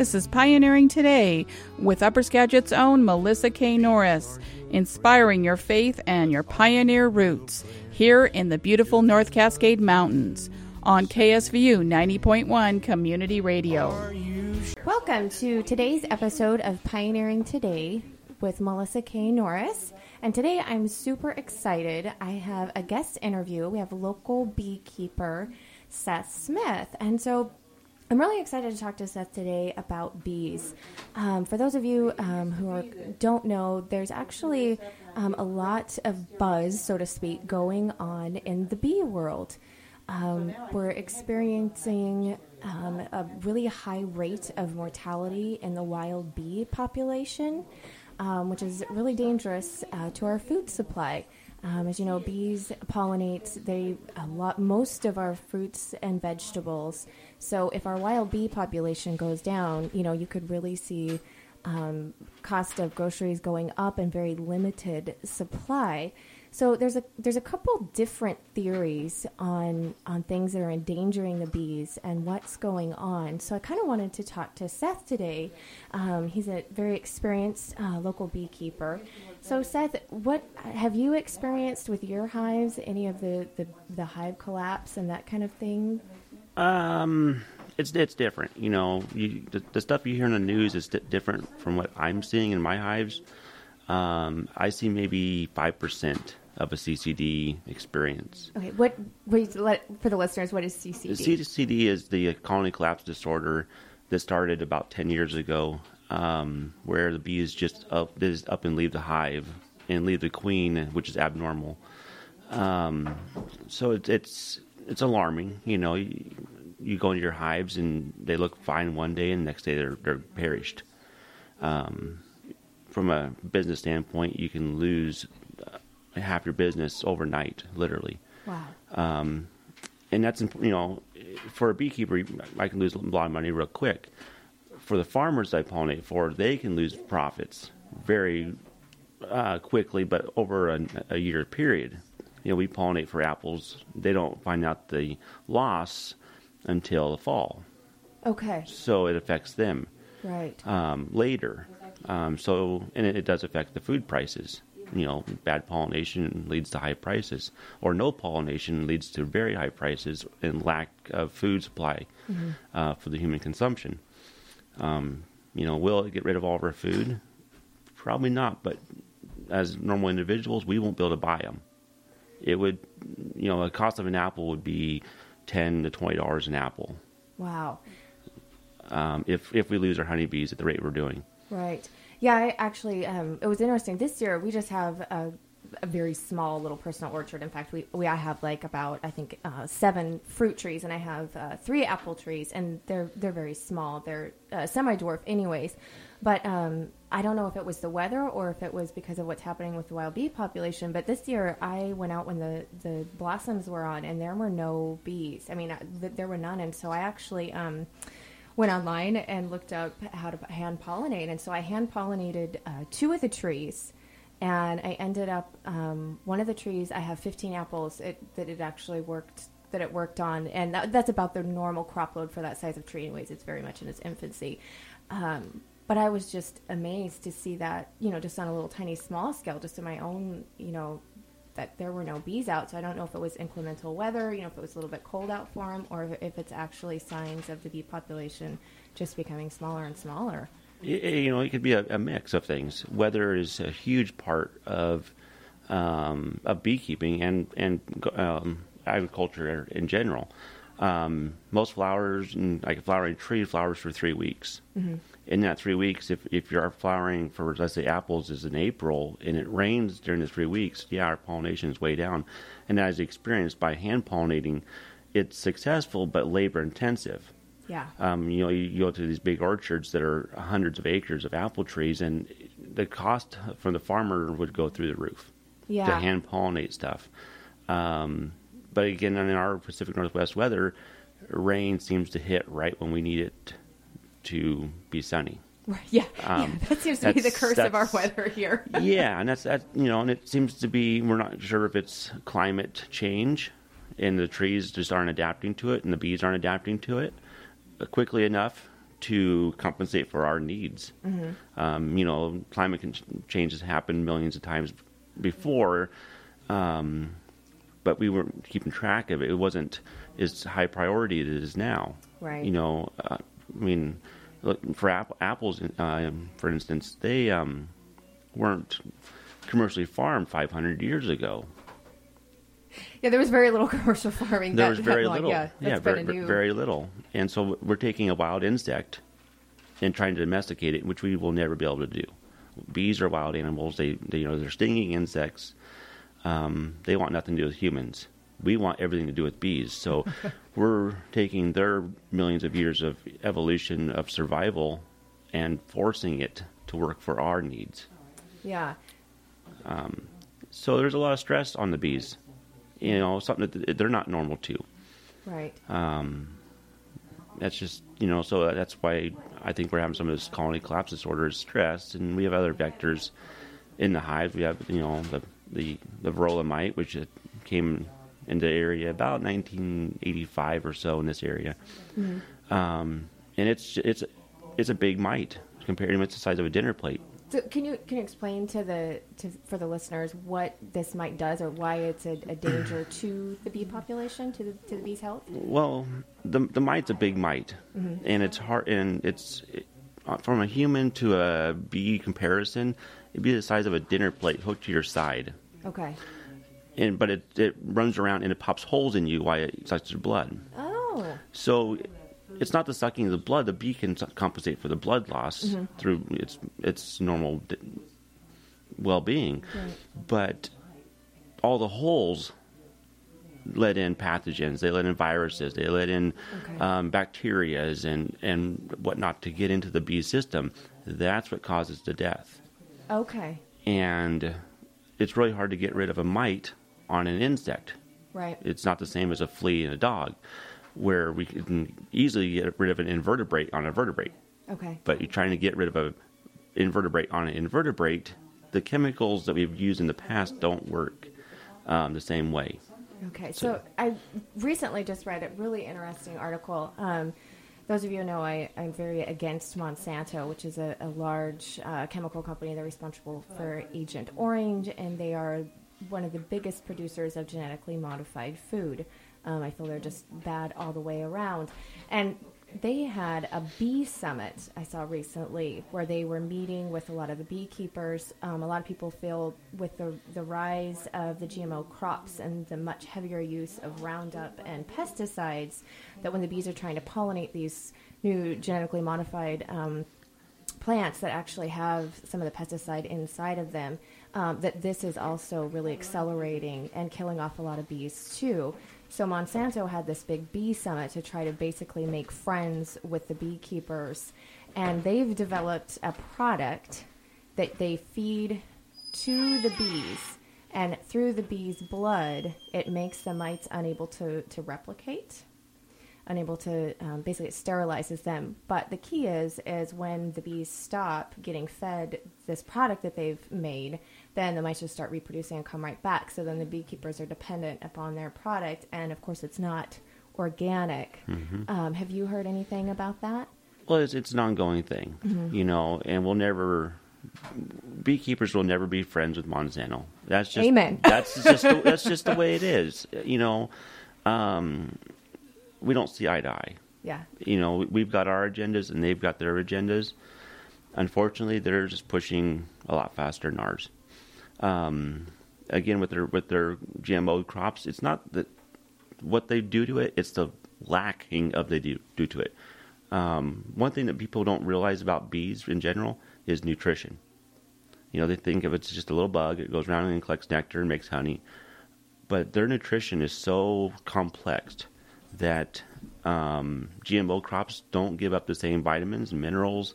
This is Pioneering Today with Upper Skagit's own Melissa K. Norris, inspiring your faith and your pioneer roots here in the beautiful North Cascade Mountains on KSVU 90.1 Community Radio. Welcome to today's episode of Pioneering Today with Melissa K. Norris. And today I'm super excited. I have a guest interview. We have local beekeeper Seth Smith. And so I'm really excited to talk to Seth today about bees. Um, for those of you um, who are, don't know, there's actually um, a lot of buzz, so to speak, going on in the bee world. Um, we're experiencing um, a really high rate of mortality in the wild bee population, um, which is really dangerous uh, to our food supply. Um, as you know, bees pollinate they a lot most of our fruits and vegetables. So if our wild bee population goes down, you know, you could really see um, cost of groceries going up and very limited supply. So there's a there's a couple different theories on on things that are endangering the bees and what's going on. So I kind of wanted to talk to Seth today. Um, he's a very experienced uh, local beekeeper. So Seth, what have you experienced with your hives? Any of the, the, the hive collapse and that kind of thing? Um, it's it's different. You know, you, the, the, stuff you hear in the news is different from what I'm seeing in my hives. Um, I see maybe five percent of a CCD experience. Okay, what wait, let, for the listeners? What is CCD? CCD is the colony collapse disorder that started about ten years ago, um, where the bees just up just up and leave the hive and leave the queen, which is abnormal. Um, so it, it's it's alarming. You know, you, you, go into your hives and they look fine one day, and the next day they're they're perished. Um, from a business standpoint, you can lose half your business overnight, literally. Wow. Um, and that's you know, for a beekeeper, I can lose a lot of money real quick. For the farmers I pollinate for, they can lose profits very uh, quickly, but over a, a, year period. You know, we pollinate for apples; they don't find out the loss until the fall. Okay. So it affects them. Right. Um, later. Um, so, and it, it does affect the food prices you know, bad pollination leads to high prices, or no pollination leads to very high prices and lack of food supply mm-hmm. uh, for the human consumption. Um, you know, will it get rid of all of our food? Probably not, but as normal individuals, we won't be able to buy them. It would, you know, the cost of an apple would be ten to twenty dollars an apple. Wow. Um, if if we lose our honeybees at the rate we're doing. Right. Yeah, I actually, um, it was interesting. This year, we just have a, a, very small little personal orchard. In fact, we, we I have like about I think uh, seven fruit trees, and I have uh, three apple trees, and they're they're very small. They're uh, semi dwarf, anyways. But um, I don't know if it was the weather or if it was because of what's happening with the wild bee population. But this year, I went out when the the blossoms were on, and there were no bees. I mean, there were none, and so I actually. Um, went online and looked up how to hand pollinate. And so I hand pollinated uh, two of the trees. And I ended up, um, one of the trees, I have 15 apples it, that it actually worked, that it worked on. And that, that's about the normal crop load for that size of tree, anyways. It's very much in its infancy. Um, but I was just amazed to see that, you know, just on a little tiny small scale, just in my own, you know, that there were no bees out. So I don't know if it was inclemental weather, you know, if it was a little bit cold out for them, or if it's actually signs of the bee population just becoming smaller and smaller. You know, it could be a, a mix of things. Weather is a huge part of um, of beekeeping and and um, agriculture in general. Um, most flowers, and like a flowering tree, flowers for three weeks. Mm-hmm in that three weeks, if, if you're flowering for, let's say, apples is in April and it rains during the three weeks, yeah, our pollination is way down. And as experienced by hand pollinating, it's successful but labor intensive. Yeah. Um, you know, you, go to these big orchards that are hundreds of acres of apple trees, and the cost from the farmer would go through the roof yeah. to hand pollinate stuff. Um, but again, in our Pacific Northwest weather, rain seems to hit right when we need it to be sunny. Right. Yeah. Um, yeah. That seems to be the curse of our weather here. yeah, and that's that. You know, and it seems to be. We're not sure if it's climate change, and the trees just aren't adapting to it, and the bees aren't adapting to it quickly enough to compensate for our needs. Um, you know, climate change has happened millions of times before, um, but we weren't keeping track of it. It wasn't as high priority as it is now. Right. You know, uh, I mean, look, for app- apples, uh, for instance, they um, weren't commercially farmed 500 years ago. Yeah, there was very little commercial farming. There that, was very that little. Yeah, that's very, new. very little. And so we're taking a wild insect and trying to domesticate it, which we will never be able to do. Bees are wild animals. They, they you know, they're stinging insects. Um, they want nothing to do with humans. We want everything to do with bees. So we're taking their millions of years of evolution of survival and forcing it to work for our needs. yeah. So there's a lot of stress on the bees. You know, something that they're not normal to. Right. that's just you know so that's why I think we're having some of this colony collapse disorder is stress, and we have other vectors in the hive. We have you know the the the varroa mite, which uh, came into the area about 1985 or so in this area, um, and it's it's it's a big mite compared to it's the size of a dinner plate. So can you can you explain to the to for the listeners what this mite does or why it's a, a danger to the bee population to the to the bees' health? Well, the the mite's a big mite, and it's hard, and it's it, uh, from a human to a bee comparison, it'd be the size of a dinner plate hooked to your side. Okay. And but it it runs around and it pops holes in you while it sucks your blood. Oh. So it's not the sucking of the blood. The bee can compensate for the blood loss through its its normal well-being, Right. but all the holes let in pathogens. They let in viruses. They let in Okay. um, bacterias and and whatnot to get into the bee system. That's what causes the death. Okay. And it's really hard to get rid of a mite on an insect. Right. It's not the same as a flea in a dog, where we can easily get rid of an invertebrate on a vertebrate. Okay. But you're trying to get rid of a invertebrate on an invertebrate, the chemicals that we've used in the past don't work um, the same way. Okay, so I recently just read a really interesting article. Um, those of you who know I, I'm very against Monsanto, which is a, a large uh, chemical company. They're responsible for Agent Orange, and they are one of the biggest producers of genetically modified food. Um, I feel they're just bad all the way around. And they had a bee summit I saw recently where they were meeting with a lot of the beekeepers. Um, a lot of people feel with the, the rise of the GMO crops and the much heavier use of Roundup and pesticides that when the bees are trying to pollinate these new genetically modified um, plants that actually have some of the pesticide inside of them, um, that this is also really accelerating and killing off a lot of bees too. So Monsanto had this big bee summit to try to basically make friends with the beekeepers, and they've developed a product that they feed to the bees, and through the bees' blood, it makes the mites unable to, to replicate unable to um, basically it sterilizes them but the key is is when the bees stop getting fed this product that they've made then the mice just start reproducing and come right back so then the beekeepers are dependent upon their product and of course it's not organic um, have you heard anything about that Well, it's, it's an ongoing thing, you know, and we'll never. Beekeepers will never be friends with Monsanto. That's just Amen. That's just the, that's just the way it is. You know, um, we don't see eye to eye. yeah You know, we- we've got our agendas and they've got their agendas. Unfortunately, they're just pushing a lot faster than ours. Um, again, with their with their GMO crops, it's not that what they do to it; it's the lacking of they do, do to it. Um, one thing that people don't realize about bees in general is nutrition. You know, they think of it's just a little bug; it goes around and collects nectar and makes honey. But their nutrition is so complex that um, GMO crops don't give up the same vitamins and minerals.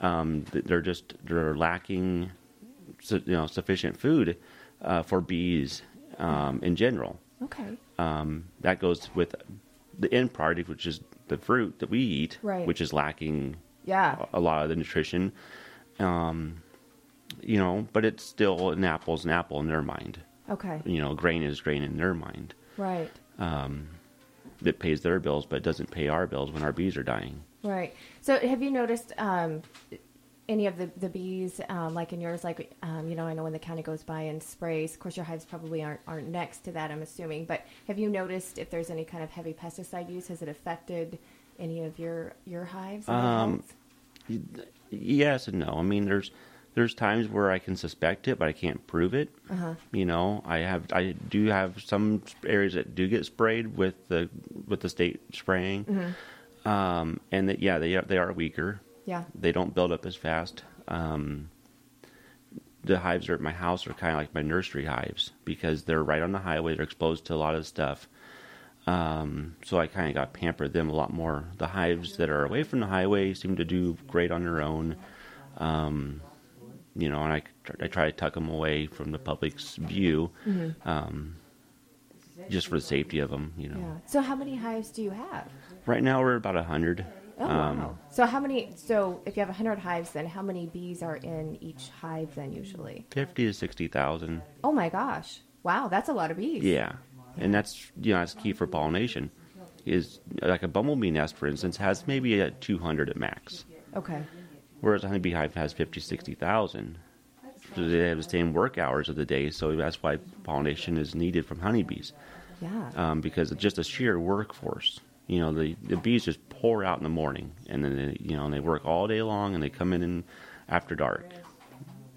Um, they're just they're lacking, you know, sufficient food uh, for bees um, in general. okay Um, that goes with the end product, which is the fruit that we eat, Right. which is lacking yeah a lot of the nutrition. Um, you know, but it's still an apple's an apple in their mind. okay You know, grain is grain in their mind. right That pays their bills, but doesn't pay our bills when our bees are dying. Right. So have you noticed um, any of the, the bees, um, like in yours, like, um, you know, I know when the county goes by and sprays, of course your hives probably aren't, aren't next to that, I'm assuming, but have you noticed if there's any kind of heavy pesticide use? Has it affected any of your, your hives? Um. Yes and no. I mean, there's there's times where I can suspect it, but I can't prove it. Uh-huh. You know, I have I do have some areas that do get sprayed with the with the state spraying, Mm-hmm. um, and that yeah, they are, they are weaker. Yeah. They don't build up as fast. Um, the hives are at my house are kind of like my nursery hives because they're right on the highway. They're exposed to a lot of stuff. Um, so I kind of got pampered them a lot more. The hives that are away from the highway seem to do great on their own. Um, you know, and I, I try to tuck them away from the public's view, um, just for the safety of them. You know, Yeah. So how many hives do you have? right now we're about a hundred. Oh, Um, wow. So how many, so if you have a 100 hives, then how many bees are in each hive then usually? Fifty to sixty thousand. Oh my gosh. Wow, that's a lot of bees. Yeah, and that's you know that's key for pollination. Is like a bumblebee nest, for instance, has maybe a two hundred at max, Okay. Whereas a honeybee hive has 50, 60,000. So they have the same work hours of the day, so that's why pollination is needed from honeybees, Yeah. um, because it's just a sheer workforce. You know, the the bees just pour out in the morning, and then they, you know and they work all day long, and they come in, in after dark.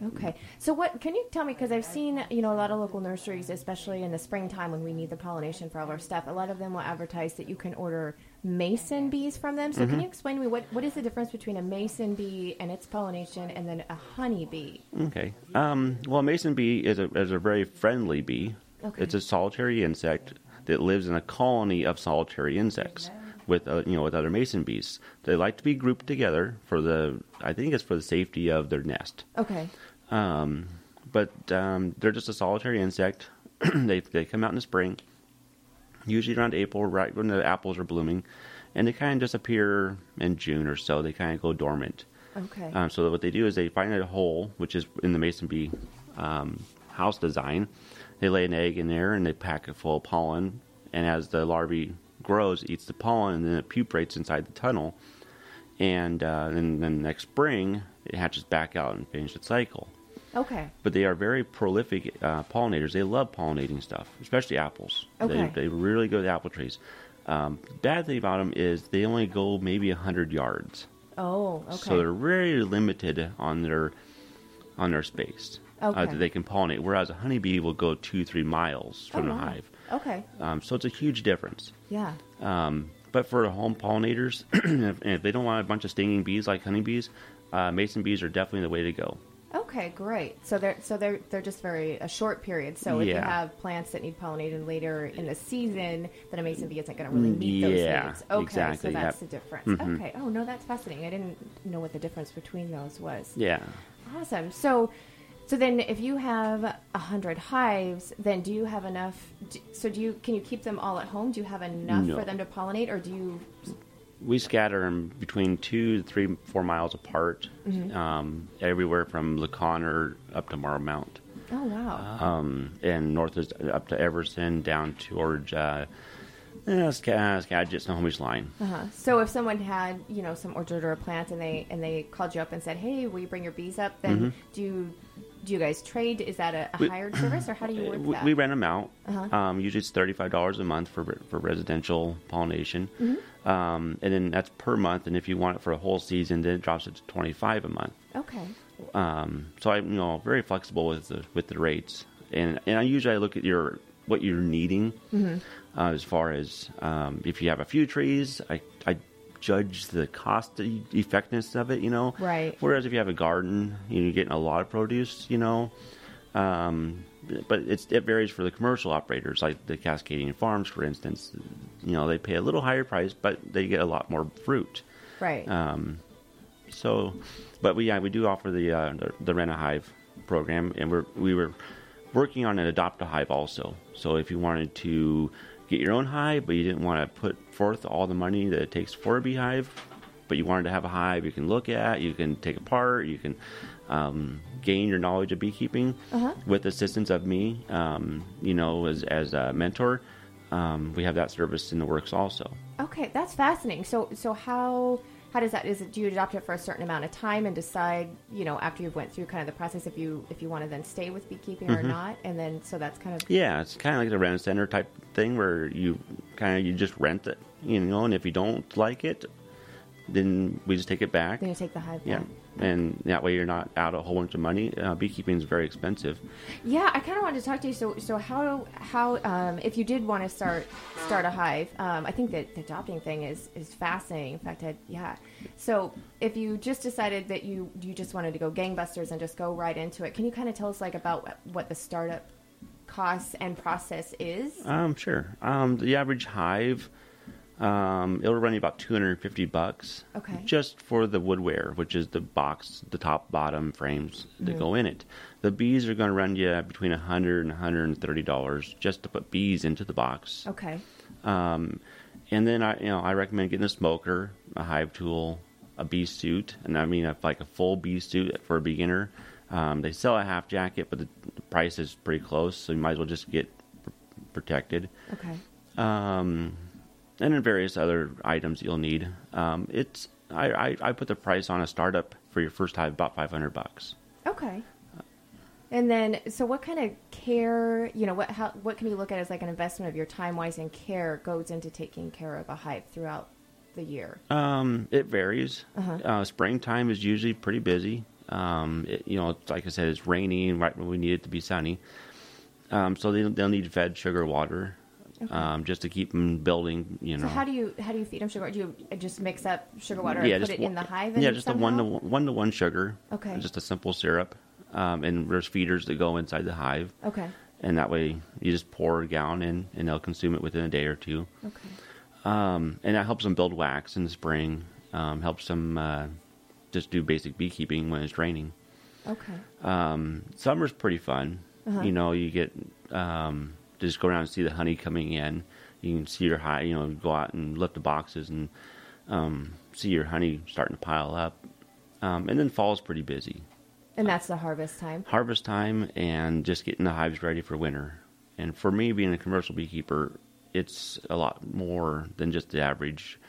Okay. So what can you tell me because I've seen, you know, a lot of local nurseries especially in the springtime when we need the pollination for all our stuff. A lot of them will advertise that you can order mason bees from them. So Mm-hmm. can you explain to me what what is the difference between a mason bee and its pollination and then a honey bee? Okay. Um, well, a mason bee is a, is a very friendly bee. Okay. It's a solitary insect that lives in a colony of solitary insects with uh, you know with other mason bees. They like to be grouped together for the I think it's for the safety of their nest. Okay. Um, but um, they're just a solitary insect. they they come out in the spring, usually around April, right when the apples are blooming, and they kind of disappear in June or so. They kind of go dormant. Okay. Um, so what they do is they find a hole, which is in the mason bee um, house design. They lay an egg in there and they pack it full of pollen. And as the larvae grows, eats the pollen and then it pupates inside the tunnel. And uh, then, then next spring, it hatches back out and finishes its cycle. okay. But they are very prolific uh, pollinators. They love pollinating stuff, especially apples. Okay. They, they really go to apple trees. Um, bad thing about them is they only go maybe 100 yards. Oh, okay. So they're very limited on their on their space uh, Okay. that they can pollinate. Whereas a honeybee will go two, three miles from Oh, the wow. hive. Okay. Um, so it's a huge difference. Yeah. Um, but for home pollinators, if, if they don't want a bunch of stinging bees like honeybees, uh, mason bees are definitely the way to go. Okay, great. So they're so they're they're just very a short period. So if you have plants that need pollinated later in the season, then a mason bee isn't going to really meet those Yeah, needs. Okay, exactly, so that's the difference. Mhm. Okay. Oh no, that's fascinating. I didn't know what the difference between those was. Yeah. Awesome. So, so then if you have a hundred hives, then do you have enough? Do, so do you can you keep them all at home? Do you have enough No. for them to pollinate, or do you? We scatter them between two to three, four miles apart, Mm-hmm. um, everywhere from La Conner up to Marblemount. Oh wow. um, and north is up to Everson, down towards uh, eh, Sca- Skagit, Snohomish line. Uh-huh. So if someone had, you know, some orchard or a plant, and they and they called you up and said, "Hey, will you bring your bees up?" Then do you do you guys trade? Is that a, a. We- hired service, or how do you work We, that? we rent them out. Uh-huh. Um, usually it's thirty five dollars a month for for residential pollination, Mm-hmm. um, and then that's per month. And if you want it for a whole season, then it drops it to twenty five a month. okay. Um, so I'm you know very flexible with the with the rates, and and I usually I look at your what you're needing Mm-hmm. uh, as far as um, if you have a few trees, I I judge the cost effectiveness of it, you know. Right. Whereas if you have a garden, you know, you're getting a lot of produce, you know. Um, but it's it varies for the commercial operators, like the Cascadian Farms, for instance. You know, they pay a little higher price, but they get a lot more fruit. Right. Um, so, but we yeah we do offer the uh, the, the rent a hive program, and we're we were working on an adopt a hive also. So if you wanted to get your own hive, but you didn't want to put forth all the money that it takes for a beehive, but you wanted to have a hive you can look at, you can take apart, you can um, gain your knowledge of beekeeping Uh-huh. with the assistance of me, um, you know, as as a mentor. Um, we have that service in the works also. okay, that's fascinating. So so how how does that? Is it do you adopt it for a certain amount of time and decide, you know, after you've went through kind of the process if you if you want to then stay with beekeeping or mm-hmm. not, and then so that's kind of Yeah, it's kind of like the rent center type thing where you kind of you just rent it, you know, and if you don't like it, then we just take it back. then you take the hive. Yeah, back. And that way you're not out a whole bunch of money. Uh, beekeeping is very expensive. Yeah, I kind of wanted to talk to you. So, so how how um, if you did want to start start a hive, um, I think that the adopting thing is is fascinating. In fact, I, yeah. So, if you just decided that you you just wanted to go gangbusters and just go right into it, can you kind of tell us like about what, what the startup costs and process is? Um, sure. Um, the average hive, um, it'll run you about 250 bucks. Okay. Just for the woodware, which is the box, the top, bottom frames that Mm-hmm. go in it. The bees are going to run you between 100 and 130 dollars just to put bees into the box. Okay. Um, and then I, you know, I recommend getting a smoker, a hive tool, a bee suit, and I mean, if like a full bee suit for a beginner. Um, they sell a half jacket, but the, the price is pretty close, so you might as well just get pr- protected. Okay. Um, and then various other items you'll need. Um, it's I, I, I put the price on a startup for your first hive about 500 bucks. Okay. And then, so what kind of care, you know, what how what can you look at as like an investment of your time wise and care goes into taking care of a hive throughout the year? Um, it varies. Uh-huh. Uh, springtime is usually pretty busy. Um, it, you know, like I said, it's raining right when we need it to be sunny. Um, so they, they'll need fed sugar water um, just to keep them building. You know, So how do you how do you feed them sugar? Do you just mix up sugar water yeah, and put it in the hive? Yeah, just a one to somehow? one to one sugar. Okay. just a simple syrup. Um, and there's feeders that go inside the hive, Okay. and that way you just pour a gallon in, and they'll consume it within a day or two. Okay. Um, and that helps them build wax in the spring. Um, helps them uh, just do basic beekeeping when it's raining. Okay. Um, summer's pretty fun. Uh-huh. You know, you get um, just go around and see the honey coming in. You can see your hive. You know, go out and lift the boxes and um, see your honey starting to pile up. Um, and then fall's pretty busy. And that's the harvest time. Harvest time and just getting the hives ready for winter. And for me, being a commercial beekeeper, it's a lot more than just the average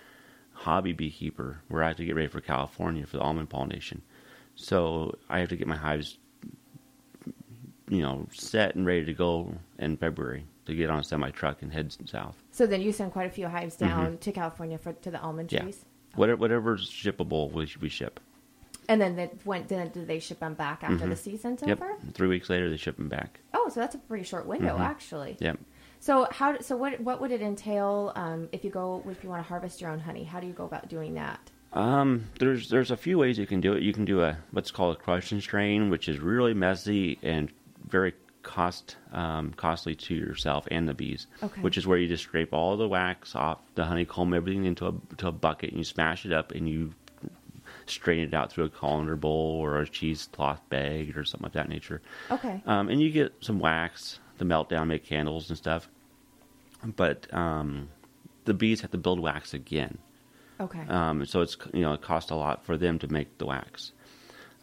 hobby beekeeper, where I have to get ready for California for the almond pollination. So I have to get my hives, you know, set and ready to go in February to get on a semi truck and head south. So then you send quite a few hives down to California for to the almond Mm-hmm. Yeah. trees. Whatever, whatever's shippable, we, we ship. And then they, when then do they ship them back after the season's Mm-hmm. Yep. over? Three weeks later, they ship them back. Oh, so that's a pretty short window Mm-hmm. actually. Yep. So how so what what would it entail um, if you go if you want to harvest your own honey? How do you go about doing that? Um, there's there's a few ways you can do it. You can do a what's called a crush and strain, which is really messy and very cost um, costly to yourself and the bees. Okay. Which is where you just scrape all the wax off the honeycomb, everything into a to a bucket, and you smash it up, and you strain it out through a colander bowl or a cheesecloth bag or something of that nature. Okay. Um, and you get some wax to melt down, make candles and stuff. But um, the bees have to build wax again. Okay. Um, so it's you know it costs a lot for them to make the wax.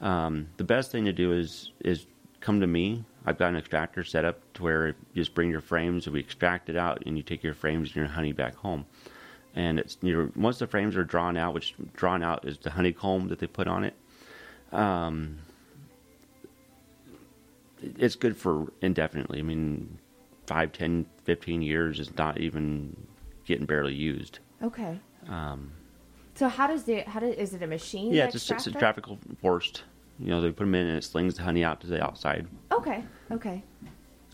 Um, the best thing to do is is come to me. I've got an extractor set up to where you just bring your frames and we extract it out, and you take your frames and your honey back home. And it's you know, once the frames are drawn out, which drawn out is the honeycomb that they put on it. Um, it's good for indefinitely. I mean, five, ten, fifteen years is not even getting barely used. okay. Um, So how does the how does is it a machine? yeah, it's just it's traffic forced. You know, they put them in and it slings the honey out to the outside. Okay. Okay.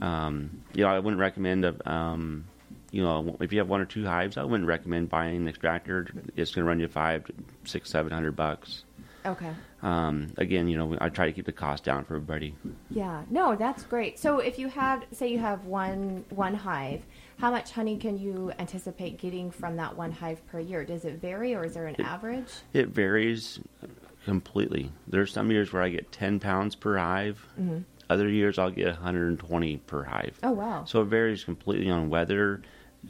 Um, you know, I wouldn't recommend a, um, you know, if you have one or two hives, I wouldn't recommend buying an extractor. It's going to run you five, six, seven hundred bucks. Okay. Um, again, you know, I try to keep the cost down for everybody. Yeah. No, that's great. So if you had say you have one one hive, how much honey can you anticipate getting from that one hive per year? Does it vary or is there an average? It varies completely. There's some years where I get ten pounds per hive. Other years I'll get 120 per hive. Oh wow. So it varies completely on weather.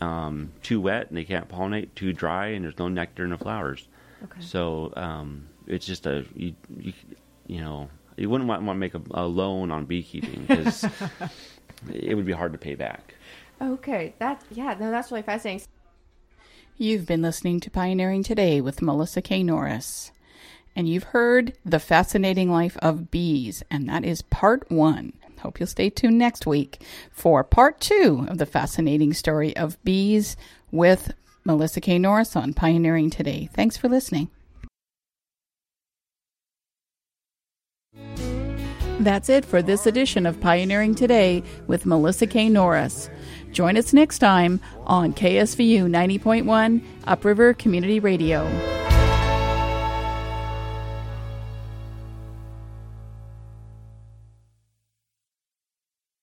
Um, too wet and they can't pollinate. Too dry and there's no nectar in the flowers. Okay. So um, it's just a you, you, you know you wouldn't want, want to make a, a loan on beekeeping because it would be hard to pay back. Okay. That yeah, no, that's really fascinating. You've been listening to Pioneering Today with Melissa K. Norris. And you've heard The Fascinating Life of Bees, and that is part one. Hope you'll stay tuned next week for part two of the fascinating story of bees with Melissa K. Norris on Pioneering Today. Thanks for listening. That's it for this edition of Pioneering Today with Melissa K. Norris. Join us next time on KSVU 90.1 Upriver Community Radio.